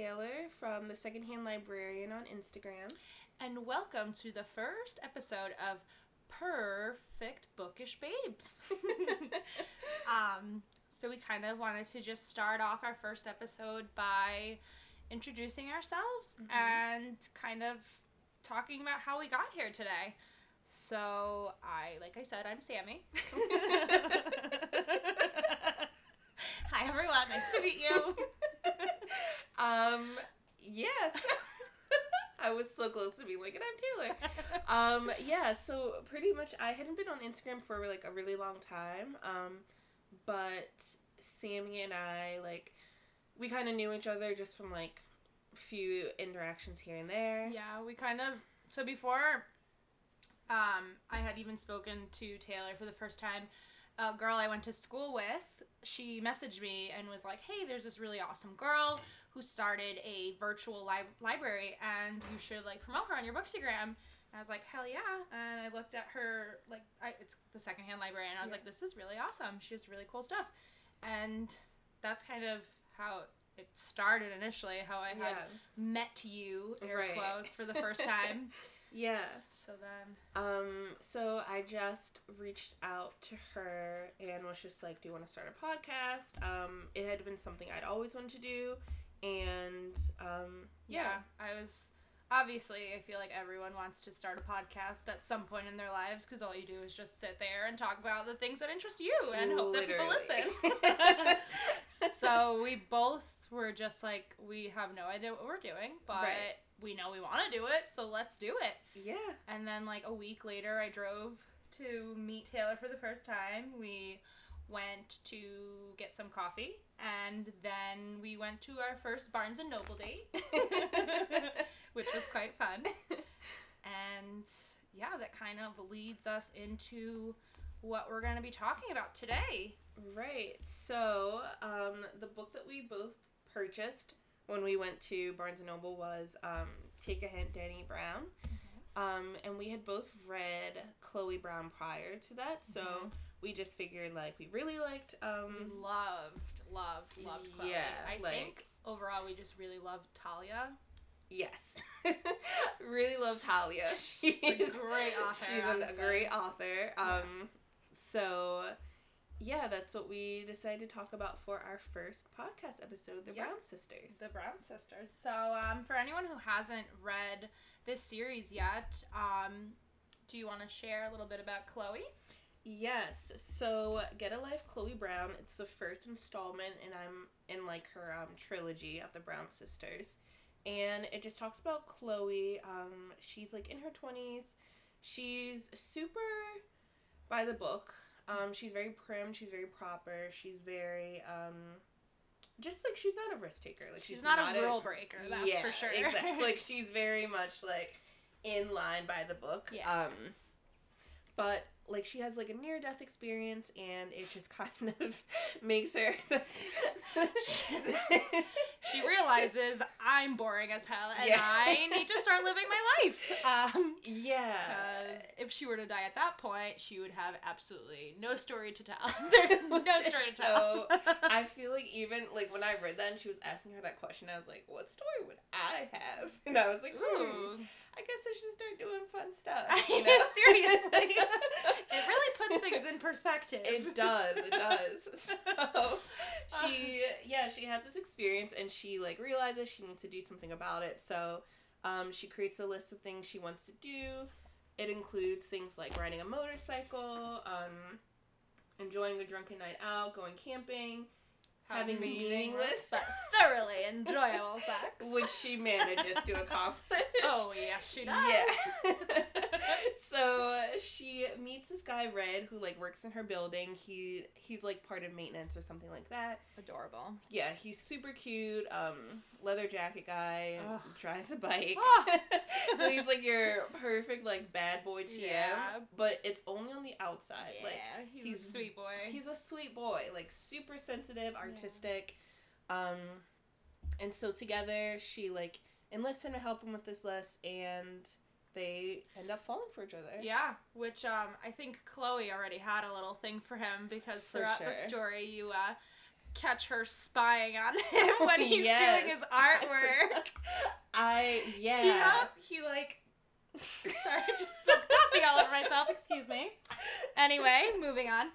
Taylor from the Secondhand Librarian on Instagram. And welcome to the first episode of Perfect Bookish Babes. um, so we kind of wanted to just start off our first episode by introducing ourselves and kind of talking about how we got here today. So I, like I said, I'm Sammy. Hi everyone, nice to meet you. Yes. I was so close to being like, and I'm Taylor. Um, yeah, so pretty much I hadn't been on Instagram for like a really long time. Um, but Sammy and I, like, we kind of knew each other just from like few interactions here and there. Yeah, we kind of so before um I had even spoken to Taylor for the first time, a girl I went to school with, she messaged me and was like, "Hey, there's this really awesome girl who started a virtual li- library and you should like promote her on your bookstagram." And I was like, "Hell yeah." And I looked at her like I, it's the secondhand library and I was Yeah. like, "This is really awesome. She has really cool stuff." And that's kind of how it started initially, how I had Yeah. met you, air Right. quotes, for the first time. Yeah. So then, Um, so I just reached out to her and was just like, Do you want to start a podcast? Um, it had been something I'd always wanted to do and um yeah, yeah. I was obviously. I feel like everyone wants to start a podcast at some point in their lives because all you do is just sit there and talk about the things that interest you and hope that people listen. so we both were just like, we have no idea what we're doing, but Right. we know we want to do it, so let's do it. Yeah. And then like a week later, I drove to meet Taylor for the first time. We went to get some coffee, and then we went to our first Barnes and Noble date, which was quite fun. And yeah, that kind of leads us into what we're going to be talking about today. Right. So, um, the book that we both purchased when we went to Barnes and Noble was um, Take a Hint, Dani Brown. Um, and we had both read Chloe Brown prior to that, so Mhm. We just figured like we really liked We um, loved, loved, loved Chloe. Yeah, I like- think overall we just really loved Talia. yes, really love Talia. She's She's a great author, She's a great author. Um, so yeah, that's what we decided to talk about for our first podcast episode, the Yeah. Brown Sisters. The Brown Sisters. So, um, for anyone who hasn't read this series yet, um, do you want to share a little bit about Chloe? Yes. So, Get a Life, Chloe Brown. It's the first installment, and I'm in like her um, trilogy of the Brown sisters, and it just talks about Chloe. Um, she's like in her twenties. She's super by the book. Um, she's very prim. She's very proper. She's very um, just like she's not a risk taker. Like She's, not, a rule breaker, that's for sure. Exactly. like she's very much like in line by the book. Yeah. Um but like she has like a near death experience and it just kind of makes her she realizes I'm boring as hell and Yeah. I need to start living my life. Um, Yeah. because if she were to die at that point, she would have absolutely no story to tell. No story to tell. so, I feel like even like when I read that and she was asking her that question, I was like, "What story would I have?" And I was like, "Hmm, Ooh. I guess I should start doing fun stuff." I You know? seriously. It really puts things in perspective. It does. It does. So she, yeah, she has this experience and she like realizes she needs to do something about it. So um, she creates a list of things she wants to do. It includes things like riding a motorcycle, um, enjoying a drunken night out, going camping, having meaningless- but thoroughly enjoyable sex. which she manages to accomplish. oh yes, she does. Yeah. so she meets this guy Red who like works in her building. He he's like part of maintenance or something like that. Adorable. Yeah, he's super cute. Um, leather jacket guy. Ugh. Drives a bike. Ah. so he's like your perfect like bad boy TM. Yeah. But it's only on the outside. Yeah, Like he's, he's- a sweet boy. He's a sweet boy, like super sensitive, artistic. Um and so together she like enlists him to help him with this list and they end up falling for each other. Yeah, which um, I think Chloe already had a little thing for him because For throughout sure. the story you uh, catch her spying on him when he's Yes. doing his artwork. I yeah. Yeah, he like. Sorry, I just spilled coffee all over myself. Excuse me. Anyway, moving on.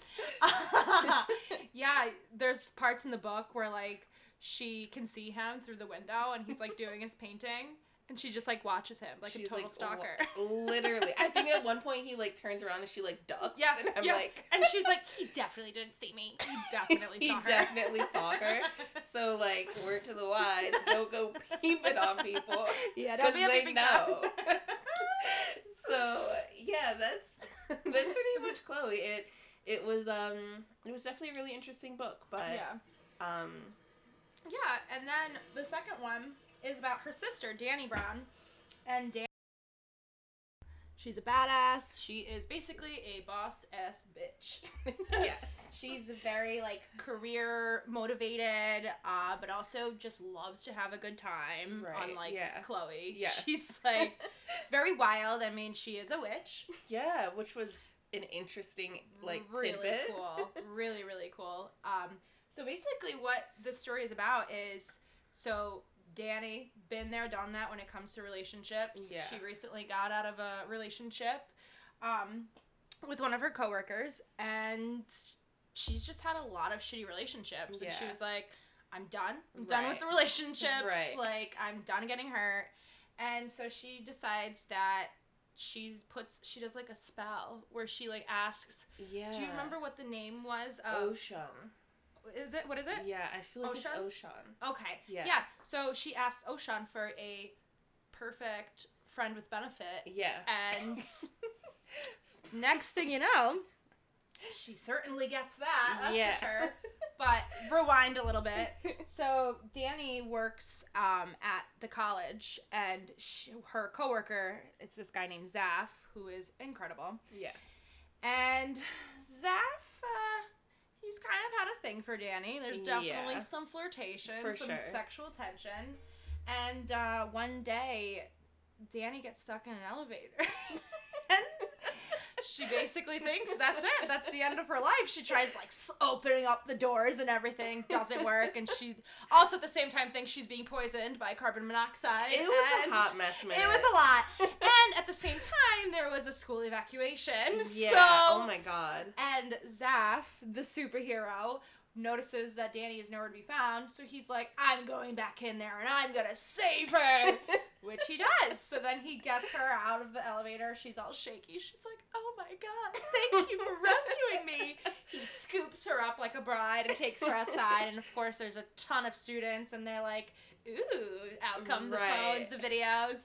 yeah, there's parts in the book where like she can see him through the window and he's like doing his painting, and she just like watches him like She's, a total wa- stalker. literally. I think at one point he like turns around and she like ducks. Yeah, And I'm yeah. like and she's like, he definitely didn't see me. He definitely He saw her. definitely saw her. So like word to the wise, don't go peeping on people. yeah, 'Cause don't be they know. So yeah, that's that's pretty much Chloe. It it was um it was definitely a really interesting book, but yeah. um Yeah, and then the second one is about her sister, Dani Brown. And Dani She's a badass. She is basically a boss ass bitch. yes. She's very like career motivated, uh, but also just loves to have a good time. Right, Unlike yeah. Chloe, Yes. she's like very wild. I mean, she is a witch. Yeah, which was an interesting like really tidbit. cool really really cool um so basically what the story is about is so dani been there done that when it comes to relationships Yeah. she recently got out of a relationship um with one of her coworkers and she's just had a lot of shitty relationships and she was like i'm done i'm done with the relationships Right. like i'm done getting hurt and so she decides that she puts she does like a spell where she like asks Yeah. do you remember what the name was of Ocean? Is it what is it Yeah, I feel like Ocean? it's Ocean. okay Yeah. yeah so she asked Oshun for a perfect friend with benefit Yeah. and next thing you know she certainly gets that that's Yeah. for sure but rewind a little bit so dani works um, at the college and she, her coworker it's this guy named zaf who is incredible yes. And Zaf, uh, he's kind of had a thing for Dani. There's definitely Yeah. some flirtation, For some sure. sexual tension. And uh, one day, Dani gets stuck in an elevator. she basically thinks that's it. That's the end of her life. She tries like opening up the doors and everything doesn't work. And she also at the same time thinks she's being poisoned by carbon monoxide. It was a hot mess, man. It was a lot. and at the same time, there was a school evacuation. Yeah. So, oh my god. and Zaf, the superhero, notices that Dani is nowhere to be found. So he's like, I'm going back in there and I'm to save her. Which he does. So then he gets her out of the elevator. She's all shaky. She's like, oh my God, thank you for rescuing me. He scoops her up like a bride and takes her outside. And of course, there's a ton of students and they're like, ooh, out come the phones, the videos.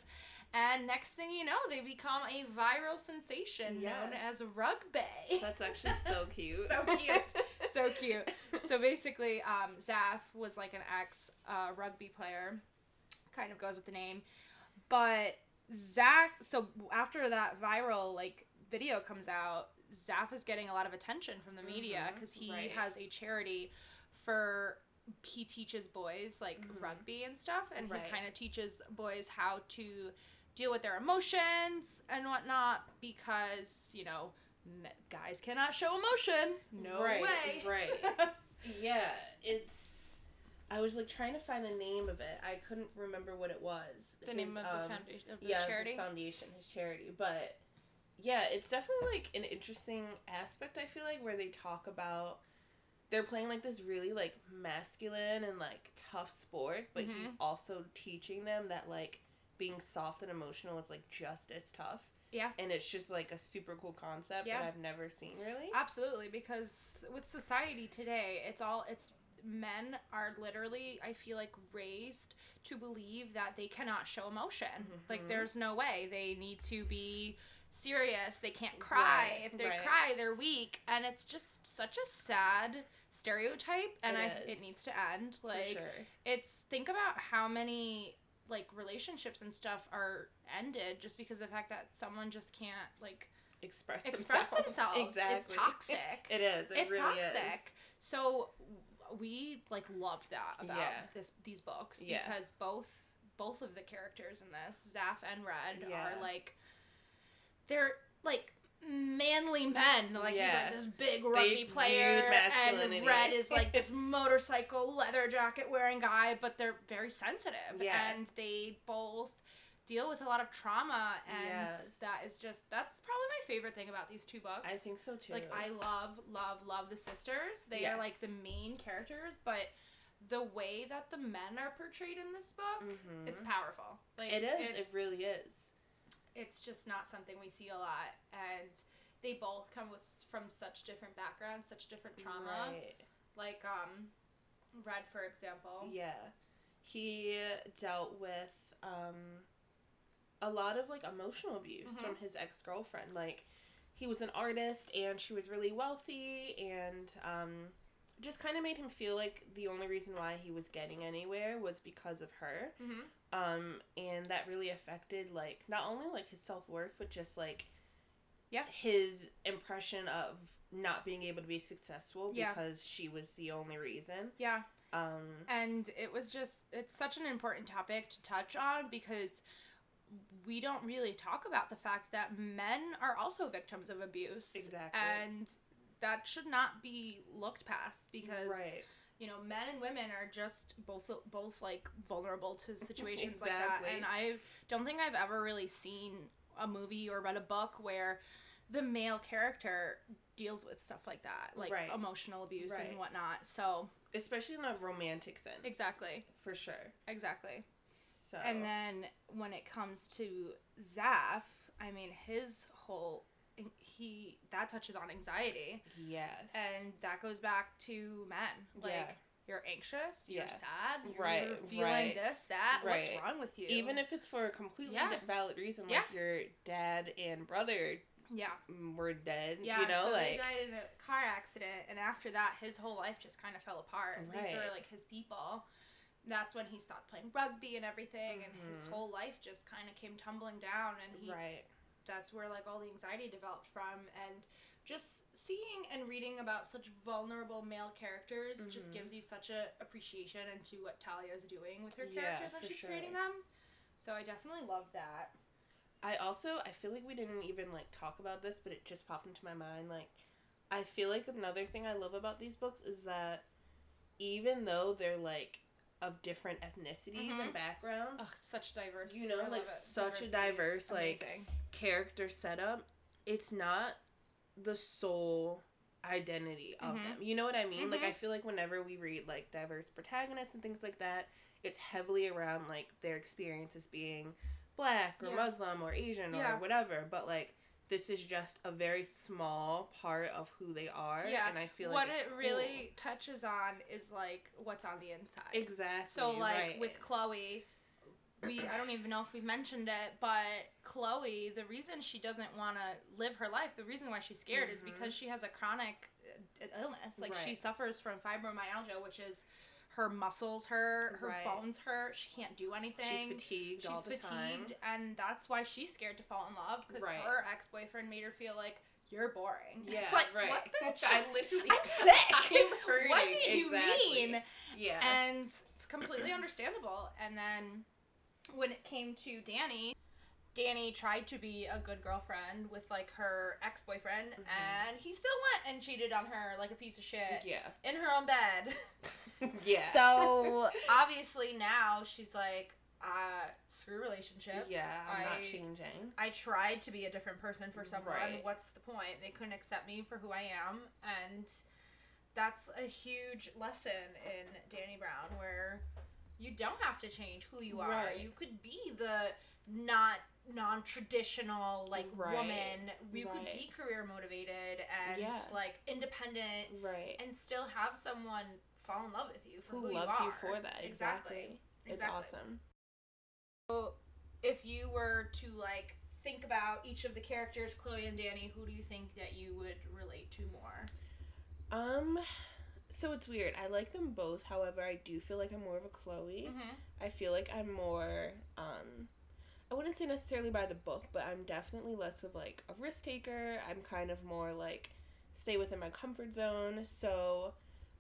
And next thing you know, they become a viral sensation known Yes. as Rugby. That's actually so cute. so cute. so cute. So basically, um, Zaf was like an ex uh, rugby player, kind of goes with the name. But Zach, so after that viral like video comes out, Zaf is getting a lot of attention from the media because he right. has a charity for he teaches boys like Mhm. rugby and stuff, and Right. he kind of teaches boys how to deal with their emotions and whatnot because you know guys cannot show emotion. No Right, way. right. yeah, it's. I was like trying to find the name of it. I couldn't remember what it was. the name His, of the um, foundation of the yeah, charity. his foundation, his charity. But yeah, it's definitely like an interesting aspect. I feel like where they talk about they're playing like this really like masculine and like tough sport, but he's Mhm. also teaching them that like being soft and emotional is like just as tough. Yeah. and it's just like a super cool concept Yeah. that I've never seen really. Absolutely, because with society today, it's all it's men are literally I feel like raised to believe that they cannot show emotion. Like Mhm. there's no way they need to be serious. They can't cry. Right, if they right. cry, they're weak, and it's just such a sad stereotype and It I is. it needs to end. Like For sure. it's think about how many like relationships and stuff are ended just because of the fact that someone just can't like Express, express themselves. themselves. Exactly. It's toxic. It is. It it's really toxic. is. So we like love that about Yeah. this these books Yeah. because both both of the characters in this, Zaf and Red, Yeah. are like they're like manly men. Like he's like this big rugby player, and. Red is like this motorcycle leather jacket wearing guy, but they're very sensitive, Yeah. and they both deal with a lot of trauma, and Yes. that is just that's probably my favorite thing about these two books. I think so too. Like I love, love, love the sisters. They are like the main characters, but the way that the men are portrayed in this book, Mhm. it's powerful. Like it is. It really is. It's just not something we see a lot, and they both come with from such different backgrounds, such different trauma. Right. Like um, Red, for example. Yeah. He dealt with um a lot of like emotional abuse Mhm. from his ex-girlfriend. Like he was an artist and she was really wealthy and um just kind of made him feel like the only reason why he was getting anywhere was because of her. Mm-hmm. Um and that really affected like not only like his self-worth but just like Yeah. his impression of not being able to be successful Yeah. because she was the only reason. Yeah, Um and it was just it's such an important topic to touch on because we don't really talk about the fact that men are also victims of abuse. Exactly. And that should not be looked past because right. you know men and women are just both both like vulnerable to situations like that and i don't think i've ever really seen a movie or read a book where the male character deals with stuff like that like Right. emotional abuse Right. and whatnot so especially in a romantic sense. exactly for sure. exactly So and then when it comes to zaf i mean his whole he that touches on anxiety yes, and that goes back to men like Yeah. you're anxious you're Yeah. sad you're Right, feeling right, this that right. what's wrong with you even if it's for a completely Yeah. valid reason, like your dad and brother yeah were dead, yeah you know, so like died in a car accident and after that his whole life just kind of fell apart right. these were like his people that's when he stopped playing rugby and everything and his Mhm. whole life just kind of came tumbling down and he right, that's where like all the anxiety developed from and just seeing and reading about such vulnerable male characters just Mhm. gives you such a appreciation into what Talia is doing with her Yeah, characters when she's sure. creating them. So I definitely love that. I also I feel like we didn't even like talk about this, but it just popped into my mind. Like, I feel like another thing I love about these books is that even though they're like of different ethnicities Mhm. and backgrounds, Ugh, such diverse. You know, I like, such a diverse, like, amazing. character setup, it's not the sole identity of Mhm. them. You know what I mean? Like Mhm. I feel like whenever we read like diverse protagonists and things like that, it's heavily around like their experiences being black or Yeah. Muslim or Asian Yeah. or whatever, but like this is just a very small part of who they are Yeah. and I feel what like it cool. really touches on is like what's on the inside. exactly So like right. with Chloe, we I don't even know if we've mentioned it, but Chloe, the reason she doesn't want to live her life, the reason why she's scared is Mhm. because she has a chronic uh, illness. Like she suffers from fibromyalgia, which is her muscles hurt, her Right. bones hurt, she can't do anything. she's fatigued She's all the fatigued, time. and that's why she's scared to fall in love because Right. her ex boyfriend made her feel like you're boring. Yeah, it's like right. what bitch? I literally I'm sick. I'm hurting. what do you exactly. mean? Yeah. And it's completely understandable. And then when it came to Dani, Dani tried to be a good girlfriend with like her ex boyfriend, Mhm. and he still went and cheated on her like a piece of shit yeah. in her own bed. yeah. So obviously now she's like, uh, screw relationships. Yeah, I'm I, not changing. I tried to be a different person for someone. Right. What's the point? They couldn't accept me for who I am, and that's a huge lesson in Dani Brown where you don't have to change who you are. Right. You could be the not non-traditional like Right. woman. You could be career motivated and Yeah. like independent Right. and still have someone fall in love with you for Who who, loves you, you for that? Exactly. It's Exactly. awesome. if you were to like think about each of the characters, Chloe and Dani, who do you think that you would relate to more? Um, so it's weird. I like them both. However, I do feel like I'm more of a Chloe. Mm-hmm. I feel like I'm more. Um, I wouldn't say necessarily by the book, but I'm definitely less of like a risk taker. I'm kind of more like stay within my comfort zone. So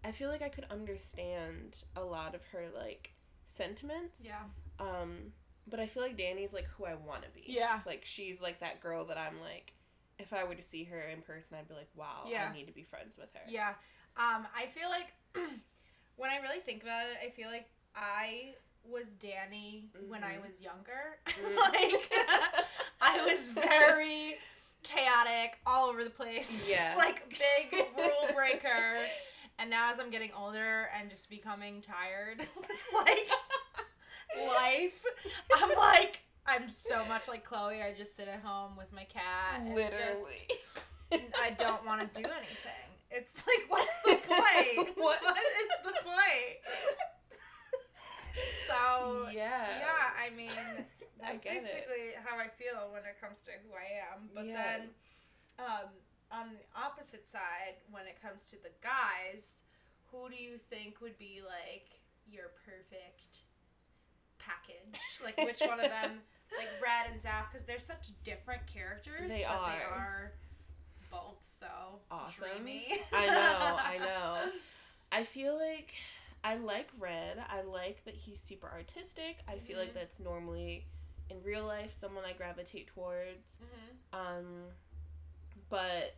I feel like I could understand a lot of her like sentiments. Yeah. Um, but I feel like Dani's like who I want to be. Yeah. Like she's like that girl that I'm like, if I were to see her in person, I'd be like, wow, Yeah. I need to be friends with her. Yeah. Um, I feel like when I really think about it, I feel like I was Dani when I Mhm. was younger. Mm. like I was very chaotic, all over the place. Yeah. Just like big rule breaker. And now as I'm getting older and just becoming tired, like life, I'm like I'm so much like Chloe. I just sit at home with my cat. and Literally. just- I don't want to do anything. It's like, what's the point? What? what is the point? So yeah. yeah, I mean, I that's it. basically how I feel when it comes to who I am. But Yeah. then, um, on the opposite side, when it comes to the guys, who do you think would be like your perfect package? Like, which one of them, like Brad and Zaf, because they're such different characters, They but they are. are both so Awesome. dreamy. I know, I know. I feel like I like Red. I like that he's super artistic. I feel like Mhm. that's normally in real life someone I gravitate towards. hmm Um, but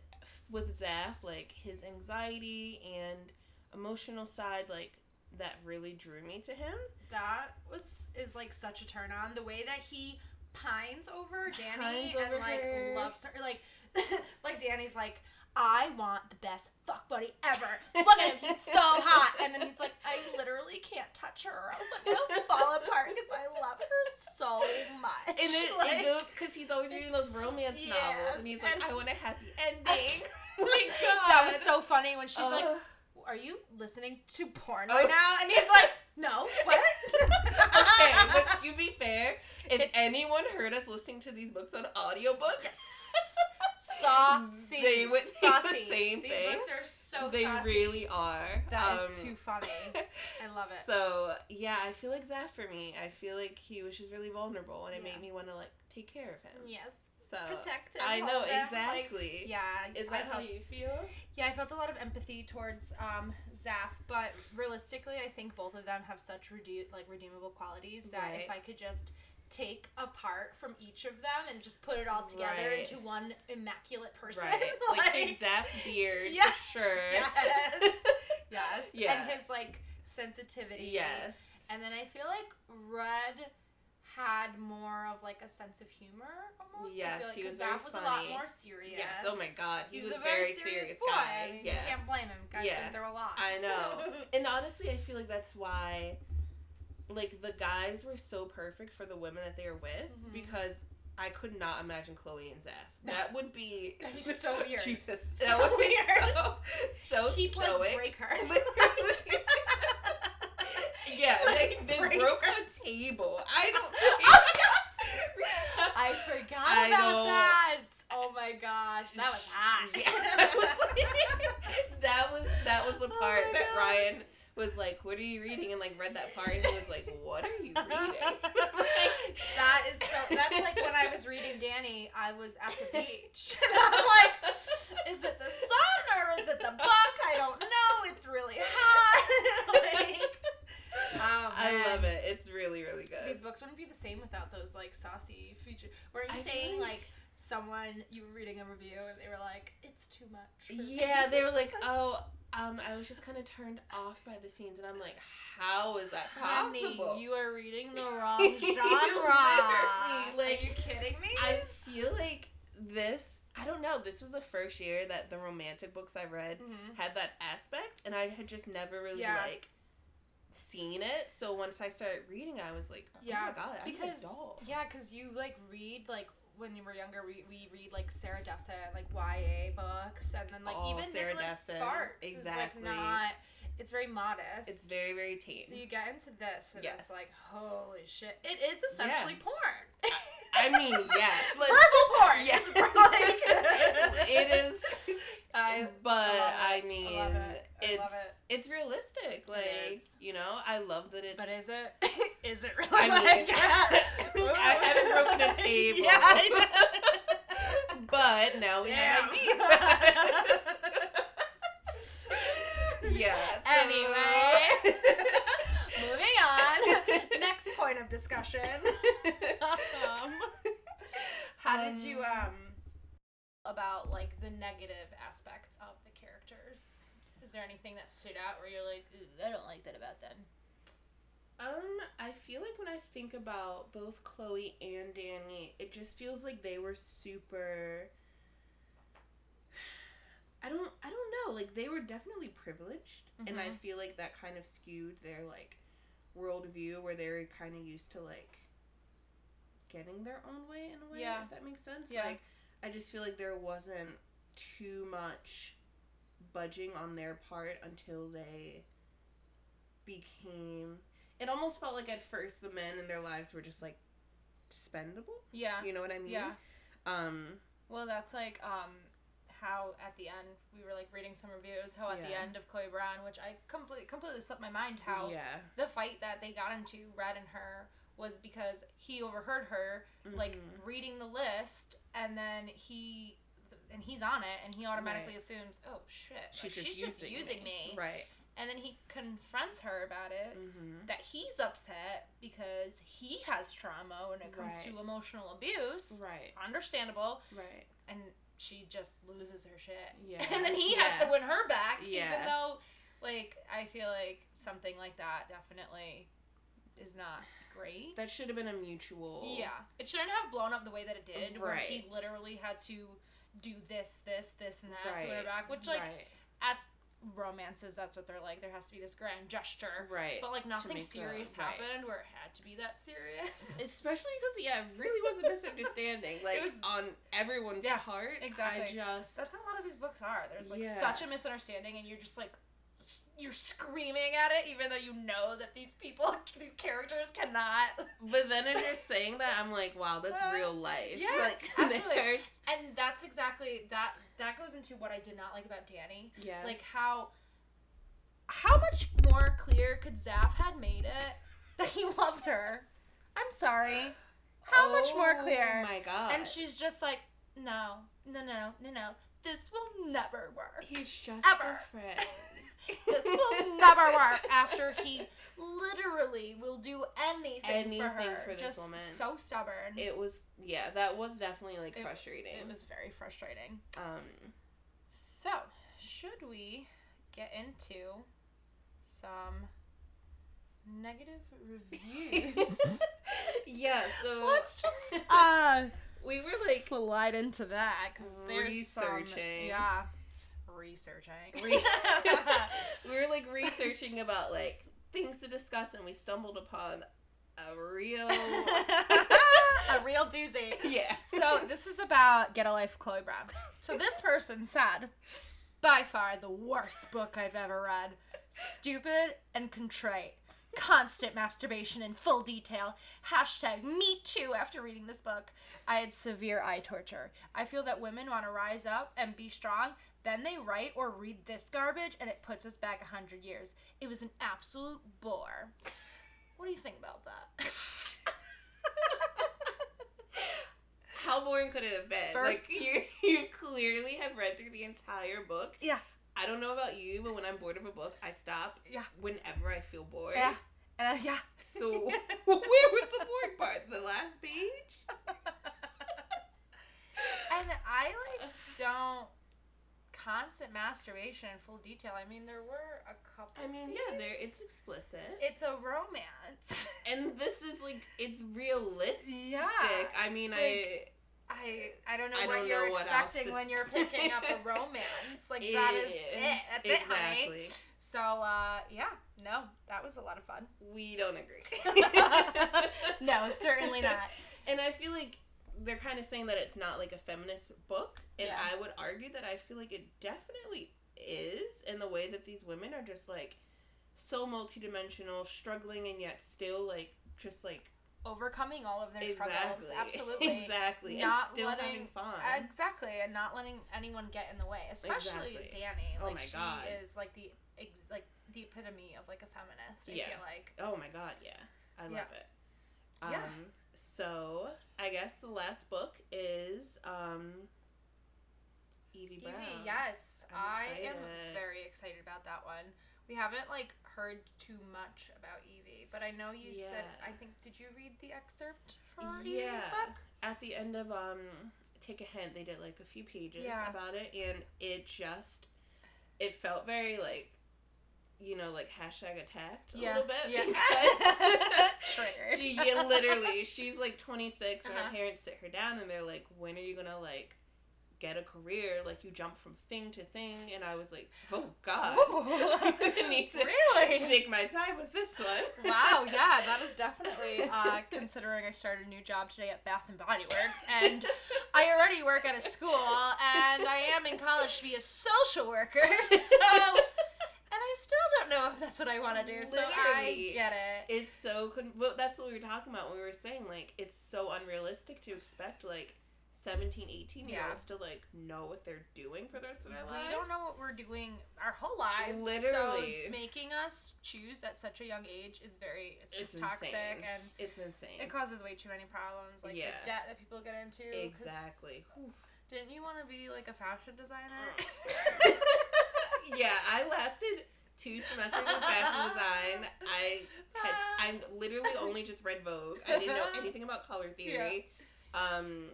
with Zaf, like his anxiety and emotional side, like that really drew me to him. That was is like such a turn on. The way that he pines over Dani Pines and over like her. loves her, like like Dani's like, I want the best fuck buddy ever. Look at him, he's so hot. And then he's like, I literally can't touch her. I was like, I'll fall apart because I love her so much. And it, Like, it goes because he's always reading those romance yes, novels, and he's like, and- "I want a happy ending." my God, that was so funny when she's like, Are you listening to porn right now? And he's like, No, what? okay, but to be fair, if It's- anyone heard us listening to these books on audiobook, saucy. they would saucy. the same These thing. books are so they saucy. really are. That is Um, too funny. I love it. So yeah, I feel like Zaf for me. I feel like he was just really vulnerable, and it Yeah. made me want to like take care of him. yes, So protect him. I know hold him, like- exactly. yeah, Is that how you feel? Yeah, I felt a lot of empathy towards um, Zaf, but realistically, I think both of them have such redeem like redeemable qualities that Right. if I could just take a part from each of them and just put it all together Right. into one immaculate person, Right. Like take Zaf's beard Yeah. sure. yes, yes, Yeah. and his like sensitivity, Yes. And then I feel like Red had more of like a sense of humor almost. Yes, like, he was very Zaf was a lot more serious. Yes. Oh my God, he, He was, a a very serious, serious boy. guy. You can't blame him. Guys Yeah. been through a lot. I know. And honestly, I feel like that's why, like, the guys were so perfect for the women that they were with Mhm. because I could not imagine Chloe and Zeph. That would be That'd be so weird. Jesus, So that would be weird. so so He'd stoic. like break her. Yeah, they, Like, they break broke her. the table. I don't. Oh! I forgot I about that. Oh my gosh, that was hot. Yeah, that was like- that was that was the Oh part my that God. Ryan was like, "What are you reading?" and like read that part, and he was like, "What are you reading?" Like, That is so. That's like when I was reading Dani. I was at the beach, and I'm like, "Is it the sun or is it the book? I don't know. It's really hot." like, oh, I love it. It's really really good. These books wouldn't be the same without those like saucy features. Were you I saying like- like someone you were reading a review and they were like, "It's too much." for me." Yeah, they were like, "Oh, um, I was just kind of turned off by the scenes," and I'm like, "How is that possible?" Honey, you are reading the wrong Literally, genre. like, are you kidding me? I feel like this. I don't know. This was the first year that the romantic books I read Mhm. had that aspect, and I had just never really Yeah. like seen it. So once I started reading, I was like, "Oh Yeah, my god, I'm because an adult." yeah, because you like read like when you were younger, we, we read like Sarah Dessen, like YA books, and then like Oh, even Sarah Nicholas Dessen, Sparks exactly. is like not. It's very modest. It's very very tame. so you get into this, and Yes. it's like holy shit! It is essentially porn. I mean, yes, let's. Verbal porn. Yeah. It's like it is. I but I, mean, love it. I it's it. it's realistic. Like it you know, I love that it's. But is it? is it really? I mean, like, I haven't broken a table. Yeah, but now we Damn. have ideas. yeah. Anyway, moving on. Next point of discussion. Um, how did you um, um about like the negative aspects of is there anything that stood out where you're like, "Ooh, I don't like that about them? Um, I feel like when I think about both Chloe and Dani, it just feels like they were super I don't I don't know, like they were definitely privileged and I Mhm. feel like that kind of skewed their like worldview where they were kind of used to like getting their own way in a way, Yeah. if that makes sense. Yeah. Like I just feel like there wasn't too much budging on their part until they became it almost felt like at first the men in their lives were just like spendable Yeah. you know what i mean Yeah. um Well, that's like um how at the end we were like reading some reviews how at the end of Chloe Brown, which I completely completely slipped my mind how yeah the fight that they got into Red and her was because he overheard her like Mhm. reading the list and then he and he's on it and he automatically assumes oh shit like, she's just she's using, just using me, right. And then he confronts her about it mm-hmm. that he's upset because he has trauma when it comes Right. to emotional abuse. Right. Understandable. Right. And she just loses her shit. Yeah. and then he Yeah. has to win her back Yeah. even though like i feel like something like that definitely is not great. That should have been a mutual yeah, it shouldn't have blown up the way that it did, where he literally had to do this, this, this, and that to win her back. Which, like, right at romances, that's what they're like. There has to be this grand gesture, right but like nothing serious right. happened where it had to be that serious. especially because yeah it really was a misunderstanding like was- on everyone's Yeah, part exactly. i just that's how a lot of these books are. There's like Yeah. such a misunderstanding, and you're just like. You're screaming at it, even though you know that these people, these characters, cannot. But then as you're saying that, I'm like, wow, that's Uh, real life. yeah, like, absolutely. there's- And that's exactly that. That goes into what I did not like about Dani. Yeah. like how how much more clear could Zaf had made it that he loved her? I'm sorry. How much more clear? Oh my god. And she's just like, no, no, no, no, no. This will never work. He's just Ever. a friend. This will never work. After he literally will do anything, for Anything her, for this just woman. so stubborn. It was yeah, that was definitely like It- frustrating. it was very frustrating. um So, should we get into some negative reviews? Yeah, so Let's just uh we were like slide into that because there's some- Researching. yeah, researching. Re- we were like researching about like things to discuss and we stumbled upon a real a real doozy. Yeah. So this is about Get a Life, Chloe Brown. So this person said, by far the worst book I've ever read. Stupid and contrite. Constant masturbation in full detail. Hashtag me too after reading this book. I had severe eye torture. I feel that women want to rise up and be strong. Then they write or read this garbage and it puts us back a hundred years. It was an absolute bore. What do you think about that? How boring could it have been? First- like you, you clearly have read through the entire book. Yeah. I don't know about you, but when I'm bored of a book, I stop. Yeah. Whenever I feel bored. Yeah. And uh, yeah. So where was the bored part? The last page? And I like don't constant masturbation in full detail. I mean, there were a couple. I mean, yeah, there it's explicit. it's a romance. and this is like it's realistic. Yeah. I mean, Like, I I don't know I what don't you're know what expecting when you're picking up a romance. Like I that is it. That's it, honey. So uh, yeah, no, that was a lot of fun. We don't agree. No, certainly not. And I feel like they're kind of saying that it's not like a feminist book, and Yeah. I would argue that I feel like it definitely is in the way that these women are just like so multidimensional, struggling, and yet still like just like Overcoming all of their exactly, struggles, absolutely. exactly, Not and still letting- having fun. Exactly, and not letting anyone get in the way, especially Exactly. Dani. Oh Like my she God. is like the ex- like the epitome of like a feminist. I Yeah. feel like. oh my god, yeah, I love Yeah. it. Um, Yeah. So I guess the last book is um, Evie Brown. Evie, yes, I'm I am very excited about that one. We haven't like heard too much about Evie, but I know you said. I think did you read the excerpt from Yeah. Evie's book? At the end of um, take a hint. They did like a few pages Yeah. about it, and it just it felt very like you know like hashtag attacked a Yeah, little bit yeah. because she yeah, literally she's like 26 and Uh-huh. her parents sit her down and they're like when are you gonna like get a career like you jump from thing to thing and i was like oh god i'm gonna need to really? take my time with this one wow, yeah, that is definitely uh, considering I started a new job today at Bath and Body Works, and I already work at a school, and I am in college to be a social worker, so and I still don't know if that's what I want to do. So I Literally. get it. it's so con- well that's what we were talking about when we were saying like it's so unrealistic to expect like 17 18 year Yeah. olds to like know what they're doing for the rest of their We don't know what we're doing our whole lives. Literally. So making us choose at such a young age is very it's just It's toxic insane. and it's insane it causes way too many problems. Like Yeah. the debt that people get into. exactly Didn't you want to be like a fashion designer? yeah, I lasted two semesters of fashion design. I had I literally only just read Vogue. I didn't know anything about color theory. Um,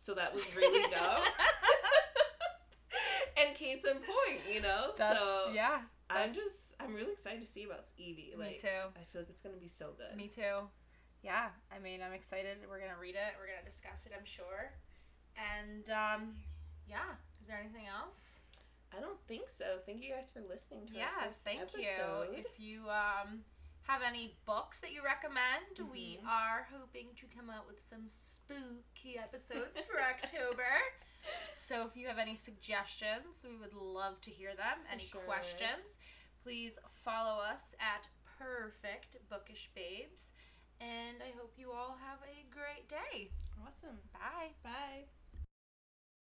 so that was really dope. and case in point, you know. That's so yeah. I'm just I'm really excited to see about Evie. Me too. I feel like it's gonna be so good. Me too. Yeah, I mean, I'm excited. We're gonna read it. We're gonna discuss it. I'm sure. And um, yeah. Is there anything else? I don't think so. Thank you guys for listening to Yeah, thank episode. you. If you um have any books that you recommend, we Mhm. are hoping to come out with some spooky episodes for October. So if you have any suggestions, we would love to hear them. For any sure. questions, please follow us at Perfect Bookish Babes. And I hope you all have a great day. Awesome. Bye. Bye.